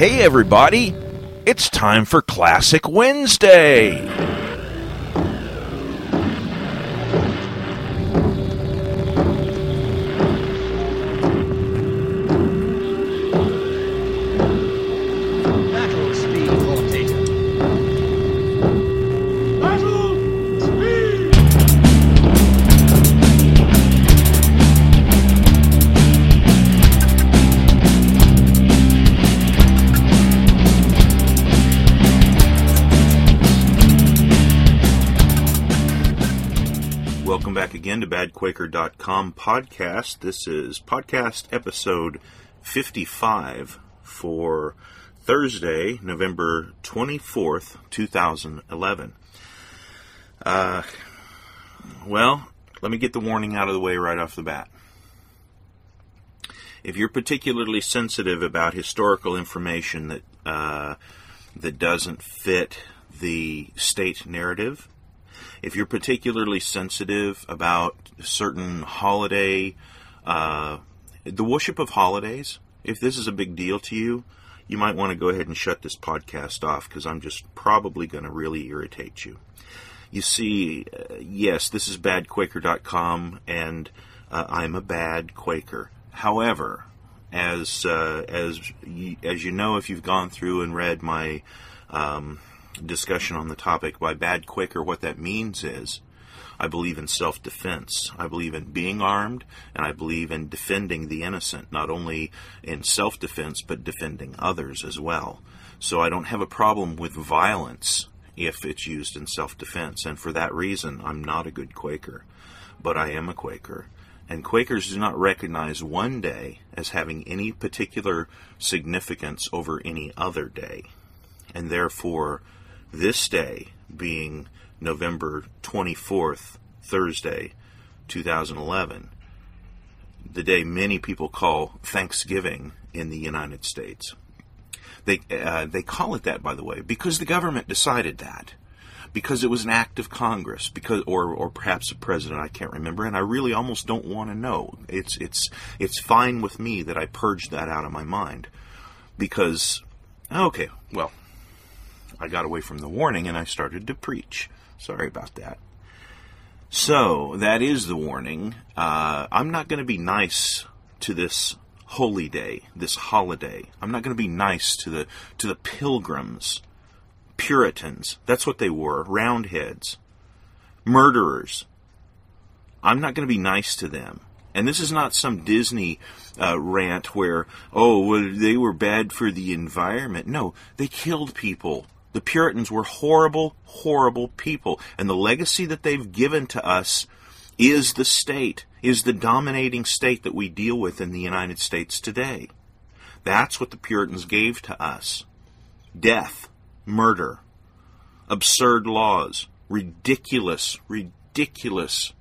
Hey, everybody! It's time for Classic Wednesday! BadQuaker.com podcast. This is podcast episode 55 for Thursday, November 24th, 2011. Uh, well, let me get the warning out of the way right off the bat. If you're particularly sensitive about historical information that uh, that doesn't fit the state narrative, if you're particularly sensitive about certain holiday, uh, the worship of holidays, if this is a big deal to you, you might want to go ahead and shut this podcast off because I'm just probably going to really irritate you. You see, uh, yes, this is badquaker.com, and uh, I'm a bad Quaker. However, as uh, as you, as you know, if you've gone through and read my um, discussion on the topic by bad Quaker, what that means is I believe in self defense. I believe in being armed, and I believe in defending the innocent, not only in self defense, but defending others as well. So I don't have a problem with violence if it's used in self defense, and for that reason, I'm not a good Quaker. But I am a Quaker. And Quakers do not recognize one day as having any particular significance over any other day. And therefore, this day being November 24th, Thursday, 2011, the day many people call Thanksgiving in the United States. They, uh, they call it that, by the way, because the government decided that. Because it was an act of Congress, because or or perhaps a president, I can't remember, and I really almost don't want to know. It's it's it's fine with me that I purged that out of my mind, because okay, well, I got away from the warning and I started to preach. Sorry about that. So, that is the warning. Uh, I'm not going to be nice to this holy day, this holiday. I'm not going to be nice to the to the pilgrims, Puritans. That's what they were, roundheads, murderers. I'm not going to be nice to them. And this is not some Disney uh, rant where, oh, well, they were bad for the environment. No, they killed people. The Puritans were horrible, horrible people. And the legacy that they've given to us is the state, is the dominating state that we deal with in the United States today. That's what the Puritans gave to us death, murder, absurd laws, ridiculous, ridiculous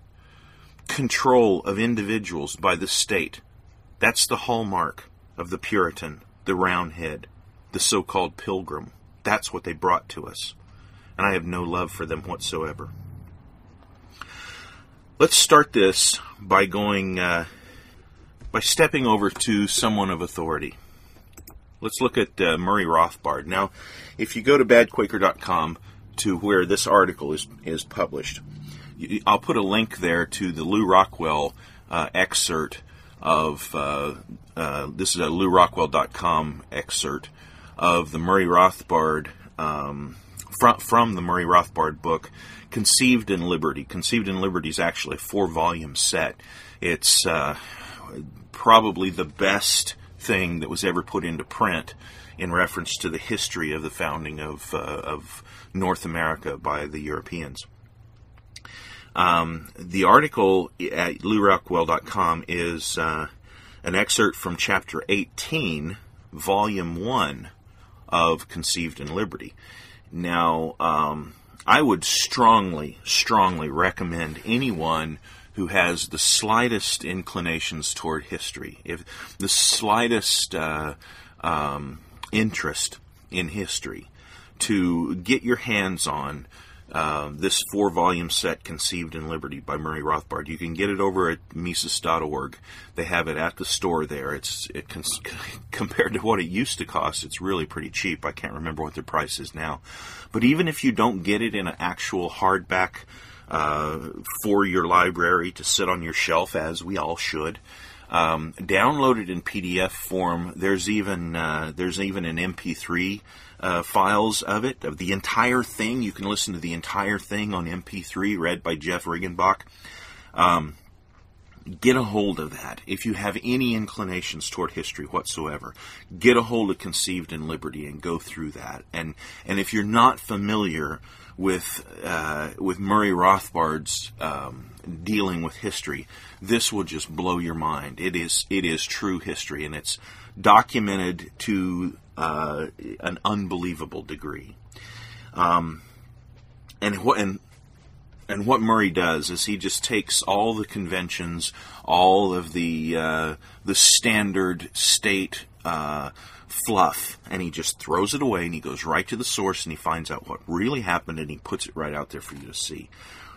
control of individuals by the state. That's the hallmark of the Puritan, the Roundhead, the so called Pilgrim. That's what they brought to us. And I have no love for them whatsoever. Let's start this by going, uh, by stepping over to someone of authority. Let's look at uh, Murray Rothbard. Now, if you go to badquaker.com to where this article is, is published, I'll put a link there to the Lew Rockwell uh, excerpt of uh, uh, this is a LewRockwell.com excerpt of the Murray Rothbard um, from, from the Murray Rothbard book, Conceived in Liberty. Conceived in Liberty is actually a four volume set. It's uh, probably the best thing that was ever put into print in reference to the history of the founding of, uh, of North America by the Europeans. Um, the article at LewRockwell.com is uh, an excerpt from chapter 18, volume 1 of Conceived in Liberty. Now, um, I would strongly, strongly recommend anyone who has the slightest inclinations toward history, if the slightest uh, um, interest in history to get your hands on uh, this four volume set, Conceived in Liberty by Murray Rothbard. You can get it over at Mises.org. They have it at the store there. It's it compared to what it used to cost, it's really pretty cheap. I can't remember what the price is now. But even if you don't get it in an actual hardback uh, for your library to sit on your shelf, as we all should, um, download it in PDF form. There's even uh, there's even an MP3 uh, files of it of the entire thing. You can listen to the entire thing on MP3, read by Jeff Riggenbach. Um, get a hold of that if you have any inclinations toward history whatsoever. Get a hold of Conceived in Liberty and go through that. And and if you're not familiar with uh, with Murray Rothbard's um, dealing with history, this will just blow your mind. It is it is true history, and it's documented to uh, an unbelievable degree. Um, and what and and what Murray does is he just takes all the conventions, all of the uh, the standard state uh, fluff, and he just throws it away, and he goes right to the source, and he finds out what really happened, and he puts it right out there for you to see.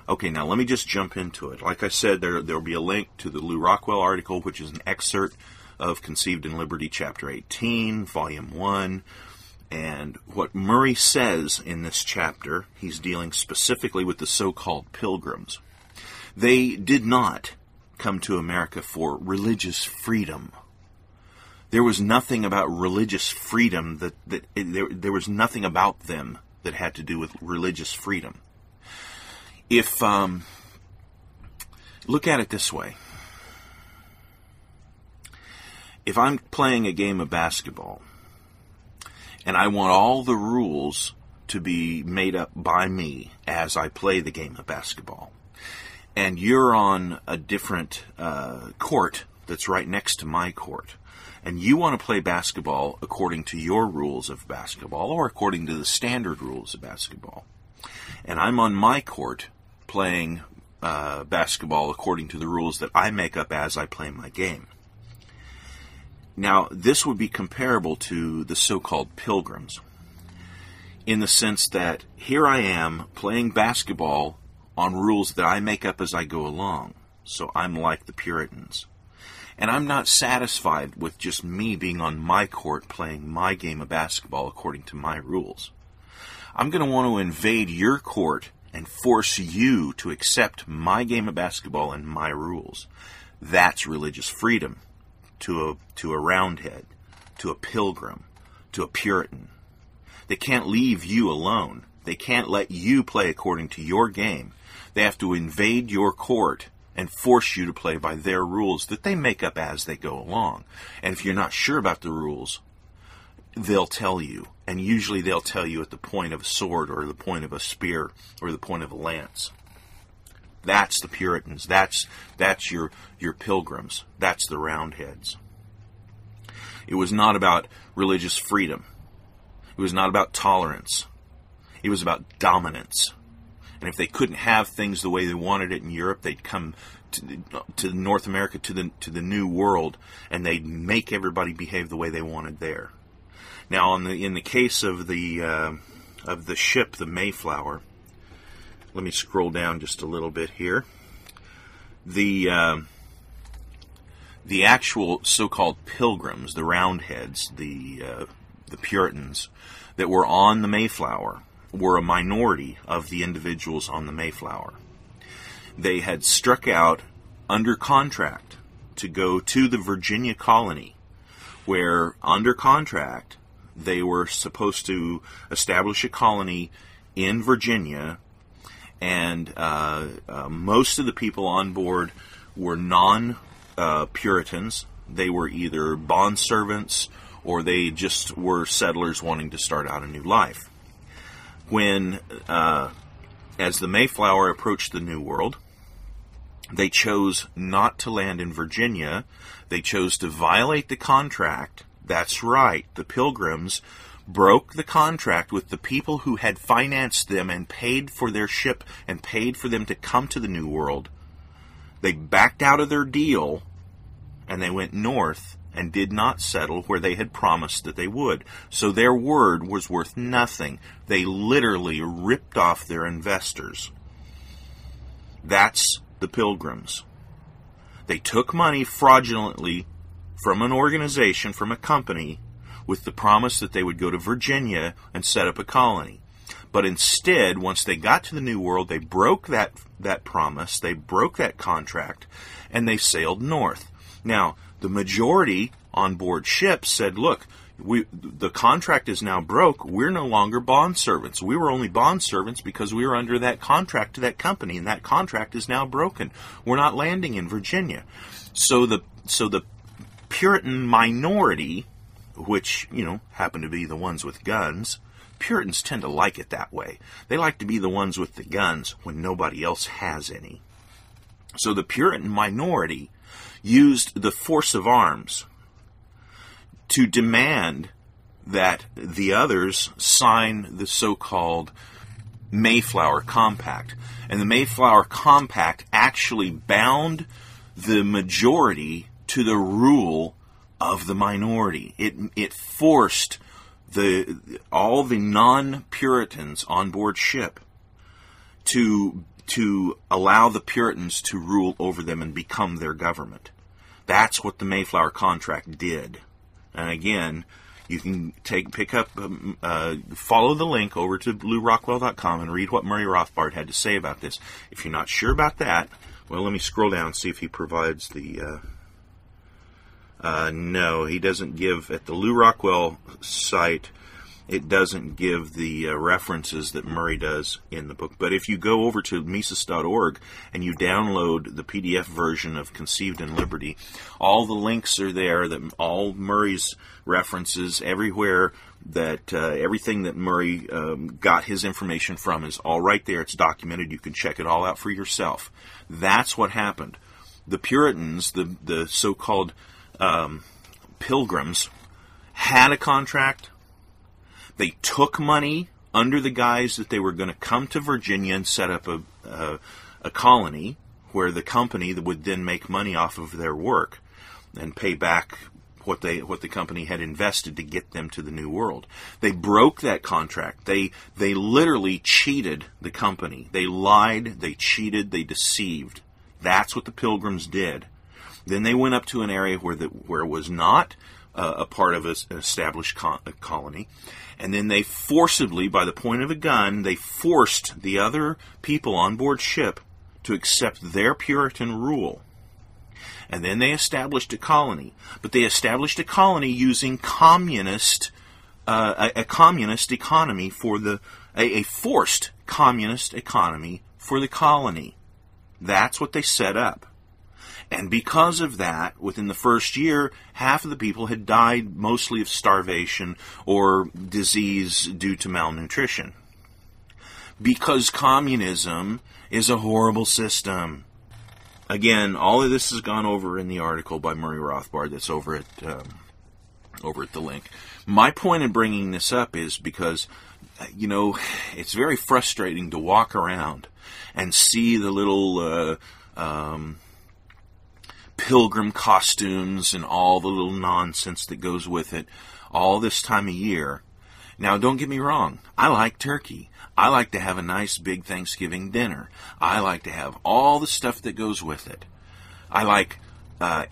Okay, now let me just jump into it. Like I said, there there will be a link to the Lew Rockwell article, which is an excerpt of Conceived in Liberty, Chapter 18, Volume 1. And what Murray says in this chapter, he's dealing specifically with the so called pilgrims. They did not come to America for religious freedom. There was nothing about religious freedom that, that there, there was nothing about them that had to do with religious freedom. If, um, look at it this way. If I'm playing a game of basketball and I want all the rules to be made up by me as I play the game of basketball, and you're on a different uh, court that's right next to my court, and you want to play basketball according to your rules of basketball or according to the standard rules of basketball, and I'm on my court playing uh, basketball according to the rules that I make up as I play my game. Now, this would be comparable to the so called pilgrims in the sense that here I am playing basketball on rules that I make up as I go along. So I'm like the Puritans. And I'm not satisfied with just me being on my court playing my game of basketball according to my rules. I'm going to want to invade your court and force you to accept my game of basketball and my rules. That's religious freedom to a to a roundhead, to a pilgrim, to a Puritan. They can't leave you alone. They can't let you play according to your game. They have to invade your court and force you to play by their rules that they make up as they go along. And if you're not sure about the rules, they'll tell you. And usually they'll tell you at the point of a sword or the point of a spear or the point of a lance. That's the Puritans. That's that's your your pilgrims. That's the Roundheads. It was not about religious freedom. It was not about tolerance. It was about dominance. And if they couldn't have things the way they wanted it in Europe, they'd come to, to North America, to the to the New World, and they'd make everybody behave the way they wanted there. Now, the in the case of the uh, of the ship, the Mayflower, let me scroll down just a little bit here. The uh, the actual so-called pilgrims, the Roundheads, the uh, the Puritans that were on the Mayflower were a minority of the individuals on the Mayflower. They had struck out under contract to go to the Virginia colony, where under contract they were supposed to establish a colony in Virginia and uh, uh, most of the people on board were non uh, Puritans. They were either bond servants or they just were settlers wanting to start out a new life. When, uh, as the Mayflower approached the New World, they chose not to land in Virginia. They chose to violate the contract. That's right, the Pilgrims broke the contract with the people who had financed them and paid for their ship and paid for them to come to the New World. They backed out of their deal and they went north and did not settle where they had promised that they would. So their word was worth nothing. They literally ripped off their investors. That's the pilgrims. They took money fraudulently from an organization, from a company, with the promise that they would go to Virginia and set up a colony. But instead, once they got to the New World, they broke that, that promise, they broke that contract, and they sailed north. Now, the majority on board ships said, look, we, the contract is now broke. We're no longer bond servants. We were only bond servants because we were under that contract to that company, and that contract is now broken. We're not landing in Virginia. So the so the Puritan minority, which you know happen to be the ones with guns, Puritans tend to like it that way. They like to be the ones with the guns when nobody else has any. So the Puritan minority used the force of arms to demand that the others sign the so called Mayflower Compact. And the Mayflower Compact actually bound the majority to the rule of the minority. It, it forced the, all the non Puritans on board ship to, to allow the Puritans to rule over them and become their government. That's what the Mayflower Contract did. And again, you can take pick up, um, uh, follow the link over to lewrockwell.com and read what Murray Rothbard had to say about this. If you're not sure about that, well, let me scroll down and see if he provides the. Uh, uh, no, he doesn't give at the Lew Rockwell site it doesn't give the uh, references that Murray does in the book. But if you go over to Mises.org and you download the PDF version of Conceived in Liberty, all the links are there. That all Murray's references everywhere. That uh, everything that Murray um, got his information from is all right there. It's documented. You can check it all out for yourself. That's what happened. The Puritans, the the so-called um, pilgrims, had a contract they took money under the guise that they were going to come to Virginia and set up a, a, a colony where the company would then make money off of their work and pay back what they what the company had invested to get them to the new world. They broke that contract. They they literally cheated the company. They lied, they cheated, they deceived. That's what the pilgrims did. Then they went up to an area where the where it was not uh, a part of an established co- colony, and then they forcibly, by the point of a gun, they forced the other people on board ship to accept their Puritan rule. And then they established a colony. But they established a colony using communist, uh, a, a, communist economy for the, a, a forced communist economy for the colony. That's what they set up. And because of that, within the first year, half of the people had died mostly of starvation or disease due to malnutrition. Because communism is a horrible system. Again, all of this has gone over in the article by Murray Rothbard that's over at um, over at the link. My point in bringing this up is because you know it's very frustrating to walk around and see the little uh, um, pilgrim costumes and all the little nonsense that goes with it all this time of year. Now, don't get me wrong. I like turkey. I like to have a nice big Thanksgiving dinner. I like to have all the stuff that goes with it. I like, uh,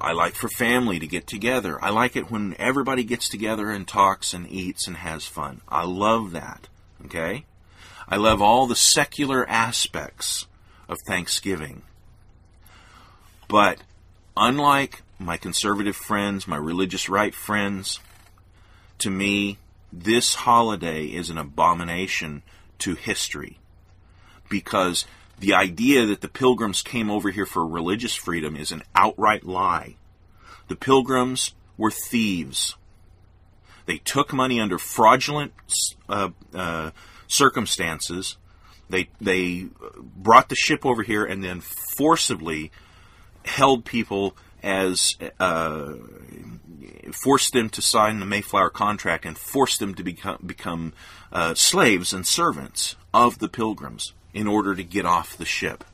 I like for family to get together. I like it when everybody gets together and talks and eats and has fun. I love that. Okay? I love all the secular aspects of Thanksgiving. But unlike my conservative friends, my religious right friends, to me, this holiday is an abomination to history. Because the idea that the pilgrims came over here for religious freedom is an outright lie. The pilgrims were thieves. They took money under fraudulent uh, uh, circumstances. They they brought the ship over here and then forcibly held people as uh, forced them to sign the Mayflower contract and forced them to become become uh, slaves and servants of the Pilgrims in order to get off the ship.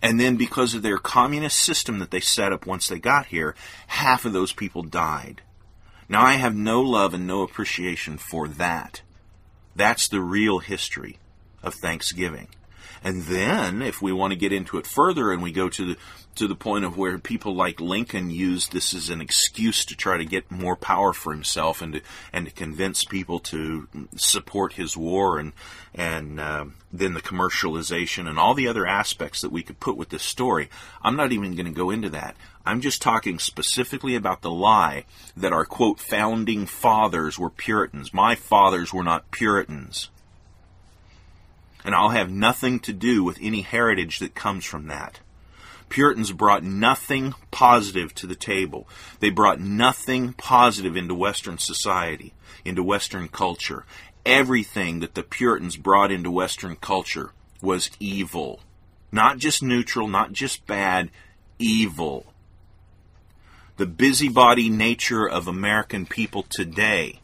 And then because of their communist system that they set up once they got here, half of those people died. Now I have no love and no appreciation for that. That's the real history of Thanksgiving. And then, if we want to get into it further, and we go to the to the point of where people like Lincoln used this as an excuse to try to get more power for himself and to and to convince people to support his war, and and uh, then the commercialization and all the other aspects that we could put with this story. I'm not even going to go into that. I'm just talking specifically about the lie that our quote founding fathers were Puritans. My fathers were not Puritans and I'll have nothing to do with any heritage that comes from that. Puritans brought nothing positive to the table. They brought nothing positive into Western society, into Western culture. Everything that the Puritans brought into Western culture was evil. Not just neutral, not just bad, evil. The busybody nature of American people today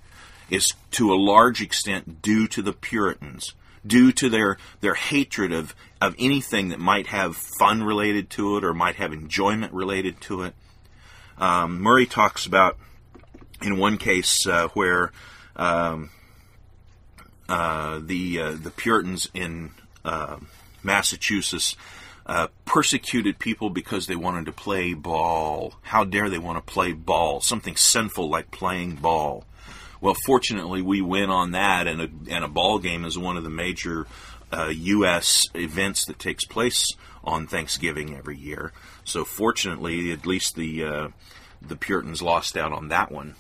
is to a large extent due to the Puritans due to their, their hatred of, of anything that might have fun related to it or might have enjoyment related to it. Um, Murray talks about, in one case, uh, where um, uh, the uh, the Puritans in uh, Massachusetts uh, persecuted people because they wanted to play ball. How dare they want to play ball? Something sinful like playing ball. Well, fortunately, we win on that, and a, and a ball game is one of the major uh, U.S. events that takes place on Thanksgiving every year. So, fortunately, at least the uh, the Puritans lost out on that one.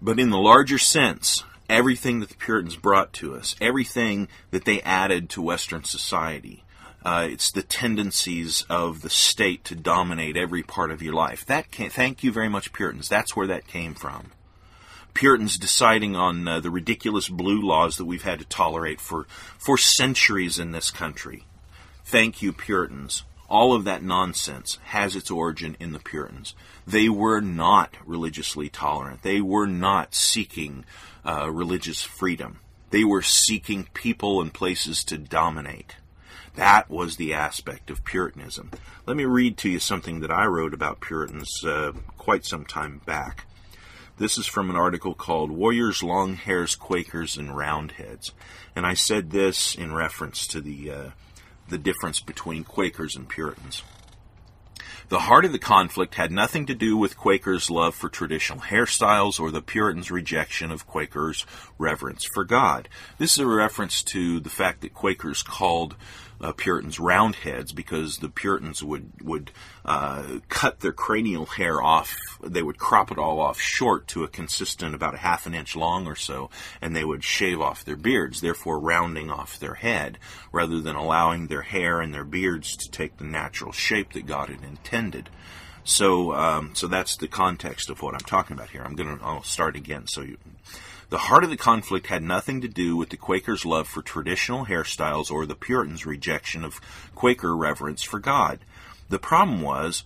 But in the larger sense, everything that the Puritans brought to us, everything that they added to Western society, uh, it's the tendencies of the state to dominate every part of your life. That thank you very much, Puritans. That's where that came from. Puritans deciding on uh, the ridiculous blue laws that we've had to tolerate for, for centuries in this country. Thank you, Puritans. All of that nonsense has its origin in the Puritans. They were not religiously tolerant. They were not seeking uh, religious freedom. They were seeking people and places to dominate. That was the aspect of Puritanism. Let me read to you something that I wrote about Puritans uh, quite some time back. This is from an article called Warriors, Long Hairs, Quakers, and Roundheads. And I said this in reference to the, uh, the difference between Quakers and Puritans. The heart of the conflict had nothing to do with Quakers' love for traditional hairstyles or the Puritans' rejection of Quakers' reverence for God. This is a reference to the fact that Quakers called uh, Puritans roundheads because the Puritans would would uh, cut their cranial hair off. They would crop it all off short to a consistent about a half an inch long or so, and they would shave off their beards, therefore rounding off their head, rather than allowing their hair and their beards to take the natural shape that God had intended. So, um, so that's the context of what I'm talking about here. I'm gonna I'll start again. So you the heart of the conflict had nothing to do with the Quakers' love for traditional hairstyles or the Puritans' rejection of Quaker reverence for God. The problem was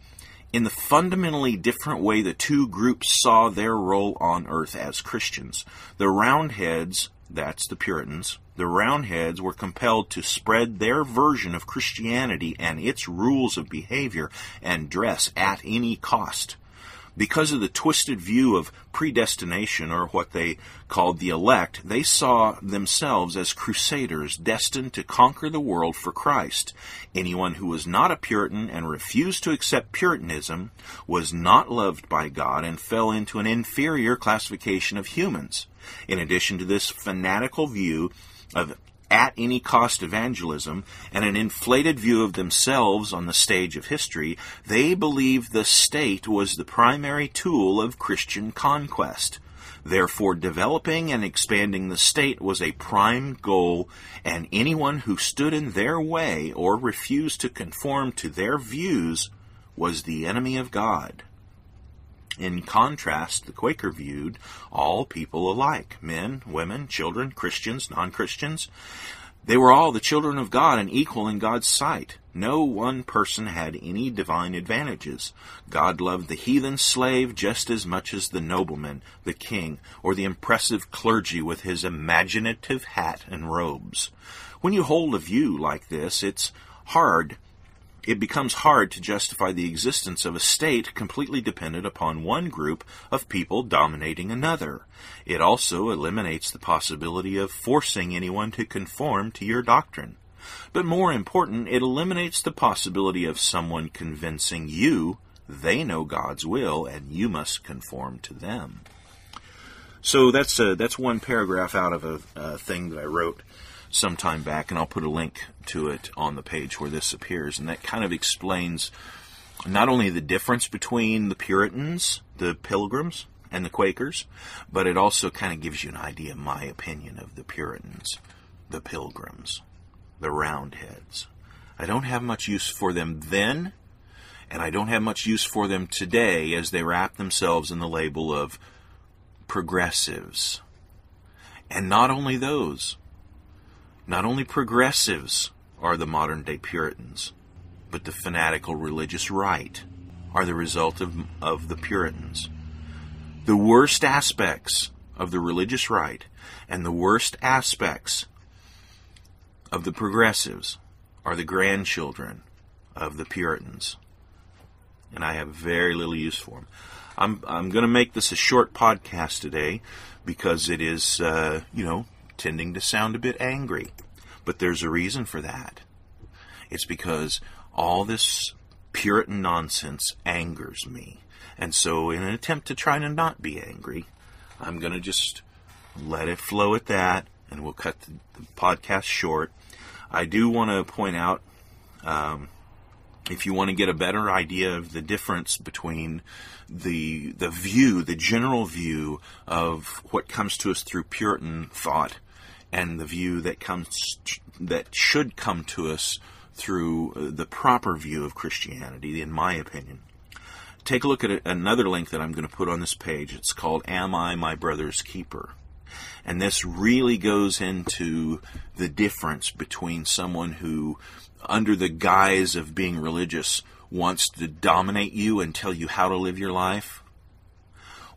in the fundamentally different way the two groups saw their role on earth as Christians. The Roundheads, that's the Puritans, the Roundheads were compelled to spread their version of Christianity and its rules of behavior and dress at any cost because of the twisted view of predestination, or what they called the elect, they saw themselves as crusaders destined to conquer the world for Christ. Anyone who was not a Puritan and refused to accept Puritanism was not loved by God and fell into an inferior classification of humans. In addition to this fanatical view of at any cost evangelism and an inflated view of themselves on the stage of history, they believed the state was the primary tool of Christian conquest. Therefore, developing and expanding the state was a prime goal, and anyone who stood in their way or refused to conform to their views was the enemy of God. In contrast, the Quaker viewed all people alike men, women, children, Christians, non Christians. They were all the children of God and equal in God's sight. No one person had any divine advantages. God loved the heathen slave just as much as the nobleman, the king, or the impressive clergy with his imaginative hat and robes. When you hold a view like this, it's hard it becomes hard to justify the existence of a state completely dependent upon one group of people dominating another. It also eliminates the possibility of forcing anyone to conform to your doctrine. But more important, it eliminates the possibility of someone convincing you they know God's will and you must conform to them. So that's a, that's one paragraph out of a, a thing that I wrote some time back, and I'll put a link to it on the page where this appears, and that kind of explains not only the difference between the Puritans, the Pilgrims, and the Quakers, but it also kind of gives you an idea, my opinion, of the Puritans, the Pilgrims, the Roundheads. I don't have much use for them then, and I don't have much use for them today as they wrap themselves in the label of progressives. And not only those, not only progressives are the modern day Puritans, but the fanatical religious right are the result of, of the Puritans. The worst aspects of the religious right and the worst aspects of the progressives are the grandchildren of the Puritans. And I have very little use for them. I'm, I'm going to make this a short podcast today because it is, uh, you know, tending to sound a bit angry. But there's a reason for that. It's because all this Puritan nonsense angers me. And so, in an attempt to try to not be angry, I'm going to just let it flow at that, and we'll cut the, the podcast short. I do want to point out um, if you want to get a better idea of the difference between the the view, the general view of what comes to us through Puritan thought, and the view that comes that should come to us through uh, the proper view of Christianity, in my opinion. Take a look at another link that I'm going to put on this page. It's called "Am I My Brother's Keeper?" And this really goes into the difference between someone who, under the guise of being religious, wants to dominate you and tell you how to live your life,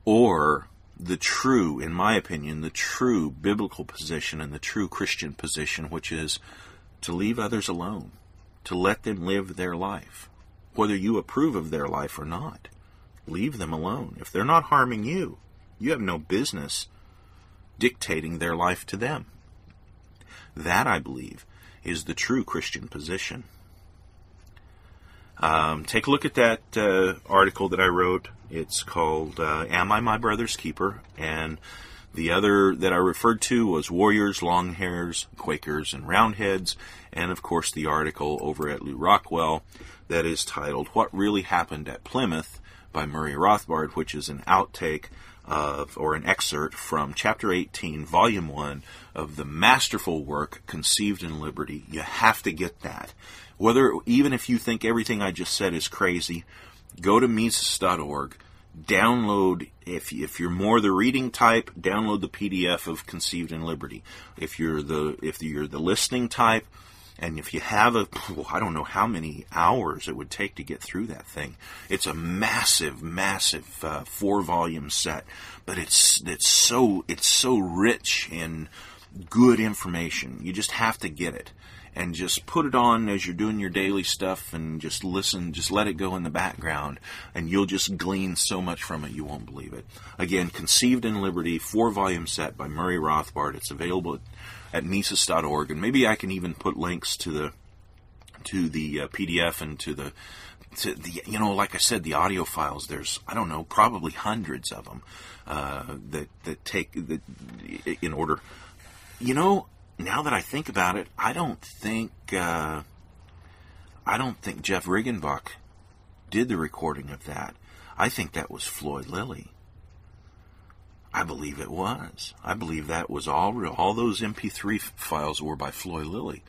or the true, in my opinion, the true biblical position and the true Christian position, which is to leave others alone, to let them live their life, whether you approve of their life or not. Leave them alone. If they're not harming you, you have no business dictating their life to them. That, I believe, is the true Christian position. Um, take a look at that uh, article that I wrote. It's called uh, Am I My Brother's Keeper? And the other that I referred to was Warriors, Longhairs, Quakers, and Roundheads. And of course, the article over at Lew Rockwell that is titled What Really Happened at Plymouth by Murray Rothbard, which is an outtake of, or an excerpt from chapter 18, volume 1 of the masterful work Conceived in Liberty. You have to get that. Whether, even if you think everything I just said is crazy, go to Mises.org, download, if, if you're more the reading type, download the PDF of Conceived in Liberty. If you're the, if you're the listening type, and if you have a, I don't know how many hours it would take to get through that thing. It's a massive, massive uh, four volume set, but it's it's so it's so rich in good information. You just have to get it and just put it on as you're doing your daily stuff and just listen, just let it go in the background, and you'll just glean so much from it you won't believe it. Again, Conceived in Liberty, four volume set by Murray Rothbard. It's available at Mises.org, and maybe I can even put links to the to the uh, PDF and to the to the you know like I said the audio files. There's I don't know probably hundreds of them uh, that that take that in order. You know, now that I think about it, I don't think uh, I don't think Jeff Riggenbach did the recording of that. I think that was Floyd Lilley. I believe it was. I believe that was all real. All those MP3 files were by Floyd Lilley,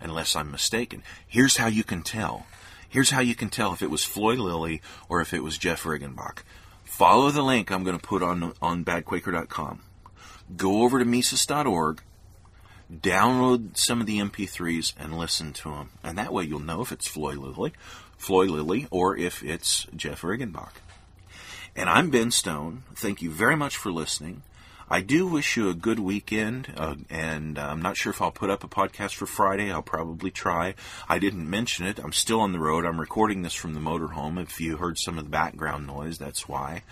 unless I'm mistaken. Here's how you can tell. Here's how you can tell if it was Floyd Lilley or if it was Jeff Riggenbach. Follow the link I'm going to put on on badquaker.com. Go over to Mises.org, download some of the MP3s, and listen to them. And that way you'll know if it's Floyd Lilley, Floyd Lilley, or if it's Jeff Riggenbach. And I'm Ben Stone. Thank you very much for listening. I do wish you a good weekend, uh, and I'm not sure if I'll put up a podcast for Friday. I'll probably try. I didn't mention it. I'm still on the road. I'm recording this from the motorhome. If you heard some of the background noise, that's why.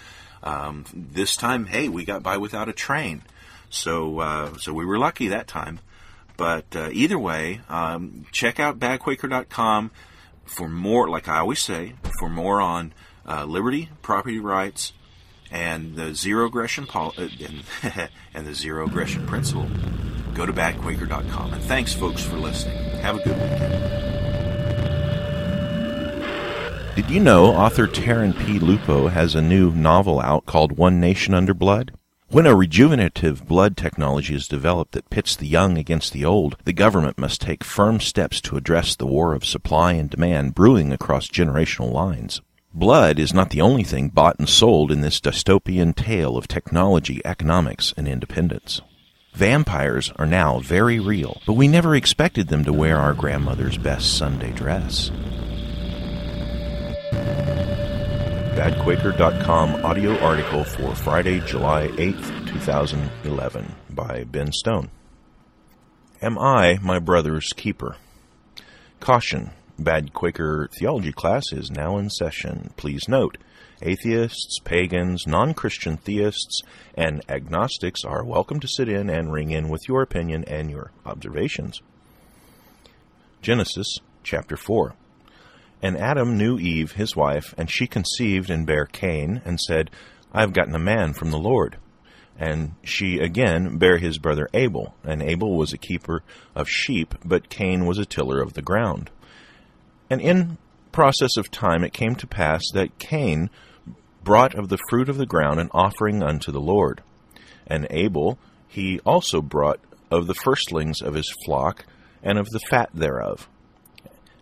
Um, this time, hey, we got by without a train, so uh, so we were lucky that time. But uh, either way, um, check out badquaker.com for more. Like I always say, for more on uh, liberty, property rights and the zero aggression pol- uh, and, and the zero aggression principle, go to badquaker.com. And thanks, folks, for listening. Have a good weekend. Did you know author Taryn P. Lupo has a new novel out called One Nation Under Blood? When a rejuvenative blood technology is developed that pits the young against the old, the government must take firm steps to address the war of supply and demand brewing across generational lines. Blood is not the only thing bought and sold in this dystopian tale of technology, economics, and independence. Vampires are now very real, but we never expected them to wear our grandmother's best Sunday dress. BadQuaker.com audio article for Friday, July 8th, 2011 by Ben Stone. Am I my brother's keeper? Caution. Bad Quaker theology class is now in session. Please note, atheists, pagans, non Christian theists, and agnostics are welcome to sit in and ring in with your opinion and your observations. Genesis chapter 4. And Adam knew Eve, his wife, and she conceived and bare Cain, and said, I have gotten a man from the Lord. And she again bare his brother Abel, and Abel was a keeper of sheep, but Cain was a tiller of the ground. And in process of time it came to pass that Cain brought of the fruit of the ground an offering unto the Lord. And Abel he also brought of the firstlings of his flock and of the fat thereof.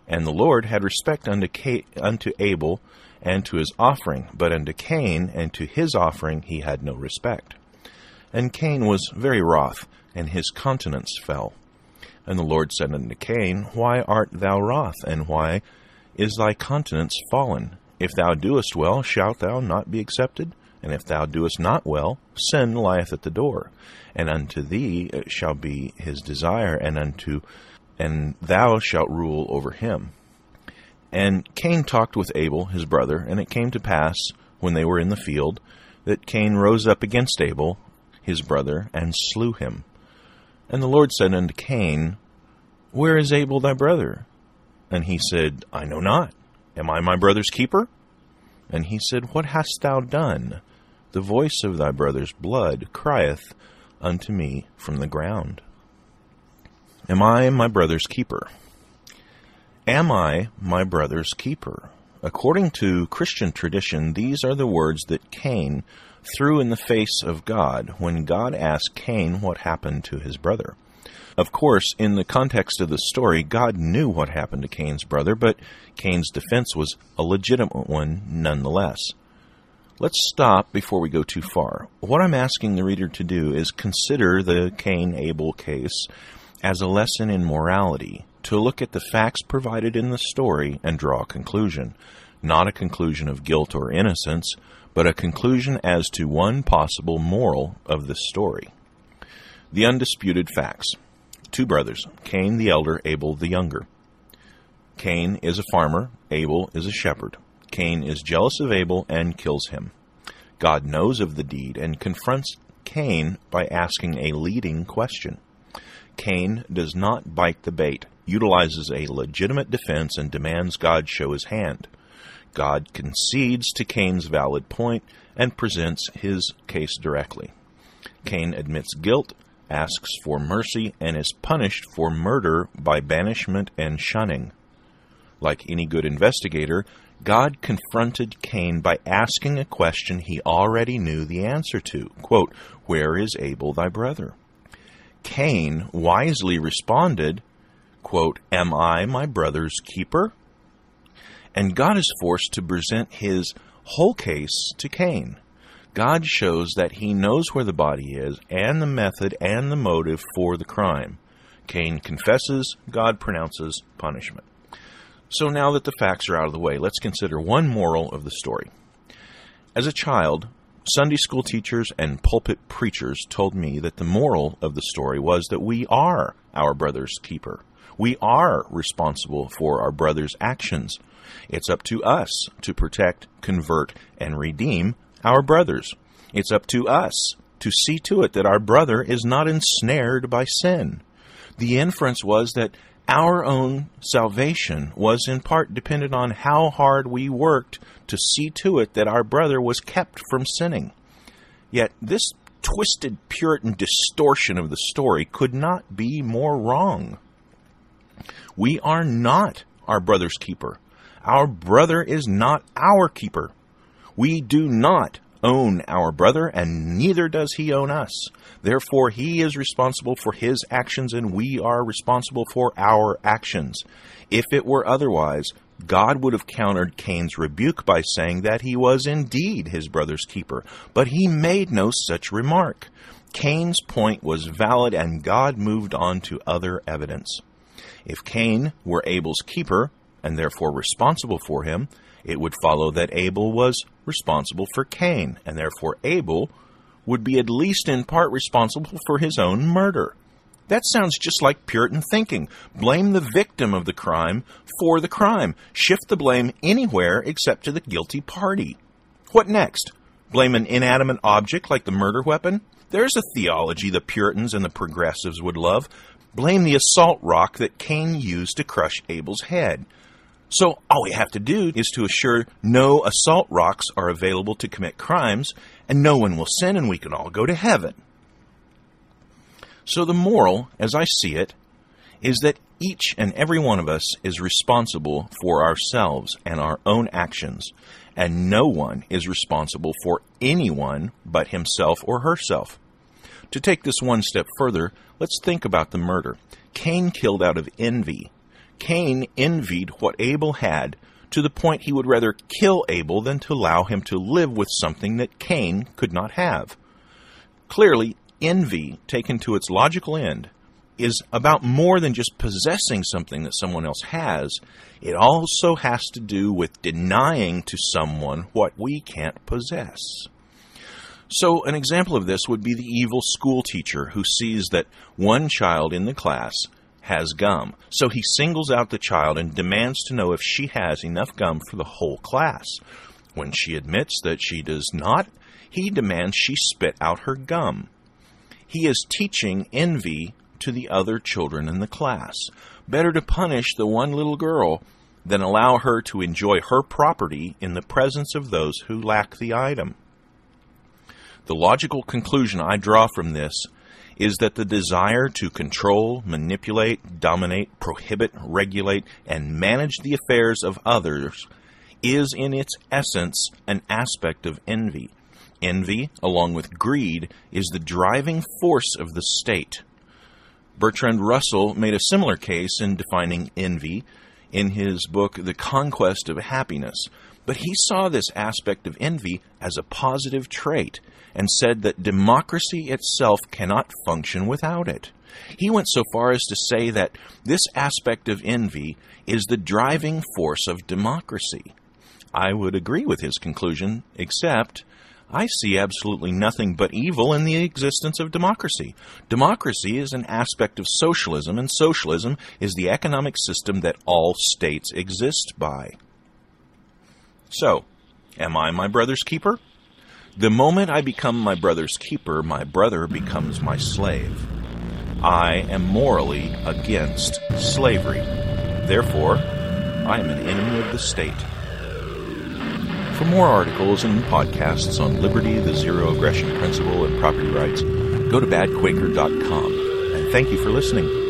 And the Lord had respect unto, unto Abel and to his offering, but unto Cain and to his offering he had no respect. And Cain was very wroth, and his countenance fell. And the Lord said unto Cain, Why art thou wroth, and why is thy countenance fallen? If thou doest well, shalt thou not be accepted? And if thou doest not well, sin lieth at the door, and unto thee shall be his desire, and unto and thou shalt rule over him. And Cain talked with Abel his brother, and it came to pass, when they were in the field, that Cain rose up against Abel his brother, and slew him. And the Lord said unto Cain, Where is Abel thy brother? And he said, I know not. Am I my brother's keeper? And he said, What hast thou done? The voice of thy brother's blood crieth unto me from the ground. Am I my brother's keeper? Am I my brother's keeper? According to Christian tradition, these are the words that Cain threw in the face of God when God asked Cain what happened to his brother. Of course, in the context of the story, God knew what happened to Cain's brother, but Cain's defense was a legitimate one nonetheless. Let's stop before we go too far. What I'm asking the reader to do is consider the Cain Abel case as a lesson in morality, to look at the facts provided in the story and draw a conclusion. Not a conclusion of guilt or innocence, but a conclusion as to one possible moral of the story. The undisputed facts. Two brothers, Cain the elder, Abel the younger. Cain is a farmer, Abel is a shepherd. Cain is jealous of Abel and kills him. God knows of the deed and confronts Cain by asking a leading question. Cain does not bite the bait, utilizes a legitimate defense, and demands God show his hand. God concedes to Cain's valid point and presents his case directly. Cain admits guilt, asks for mercy, and is punished for murder by banishment and shunning. Like any good investigator, God confronted Cain by asking a question he already knew the answer to. Quote, Where is Abel thy brother? Cain wisely responded, quote, Am I my brother's keeper? And God is forced to present his whole case to Cain. God shows that he knows where the body is and the method and the motive for the crime. Cain confesses, God pronounces punishment. So now that the facts are out of the way, let's consider one moral of the story. As a child, Sunday school teachers and pulpit preachers told me that the moral of the story was that we are our brother's keeper. We are responsible for our brother's actions. It's up to us to protect, convert, and redeem our brothers. It's up to us to see to it that our brother is not ensnared by sin. The inference was that our own salvation was in part dependent on how hard we worked to see to it that our brother was kept from sinning. Yet this twisted Puritan distortion of the story could not be more wrong. We are not our brother's keeper. Our brother is not our keeper. We do not own our brother, and neither does he own us. Therefore, he is responsible for his actions, and we are responsible for our actions. If it were otherwise, God would have countered Cain's rebuke by saying that he was indeed his brother's keeper, but he made no such remark. Cain's point was valid, and God moved on to other evidence. If Cain were Abel's keeper, and therefore responsible for him, it would follow that Abel was responsible for Cain, and therefore Abel would be at least in part responsible for his own murder. That sounds just like Puritan thinking. Blame the victim of the crime for the crime. Shift the blame anywhere except to the guilty party. What next? Blame an inanimate object like the murder weapon? There's a theology the Puritans and the progressives would love. Blame the assault rock that Cain used to crush Abel's head. So all we have to do is to assure no assault rocks are available to commit crimes, and no one will sin, and we can all go to heaven. So the moral, as I see it, is that each and every one of us is responsible for ourselves and our own actions, and no one is responsible for anyone but himself or herself. To take this one step further, let's think about the murder. Cain killed out of envy, Cain envied what Abel had to the point he would rather kill Abel than to allow him to live with something that Cain could not have. Clearly, envy, taken to its logical end, is about more than just possessing something that someone else has. It also has to do with denying to someone what we can't possess. So, an example of this would be the evil school teacher who sees that one child in the class has gum. So he singles out the child and demands to know if she has enough gum for the whole class. When she admits that she does not, he demands she spit out her gum. He is teaching envy to the other children in the class. Better to punish the one little girl than allow her to enjoy her property in the presence of those who lack the item. The logical conclusion I draw from this is that the desire to control, manipulate, dominate, prohibit, regulate, and manage the affairs of others is in its essence an aspect of envy. Envy, along with greed, is the driving force of the state. Bertrand Russell made a similar case in defining envy in his book The Conquest of Happiness, but he saw this aspect of envy as a positive trait and said that democracy itself cannot function without it. He went so far as to say that this aspect of envy is the driving force of democracy. I would agree with his conclusion, except I see absolutely nothing but evil in the existence of democracy. Democracy is an aspect of socialism, and socialism is the economic system that all states exist by. So, am I my brother's keeper? The moment I become my brother's keeper, my brother becomes my slave. I am morally against slavery. Therefore, I am an enemy of the state. For more articles and podcasts on liberty, the zero aggression principle, and property rights, go to badquaker.com. And thank you for listening.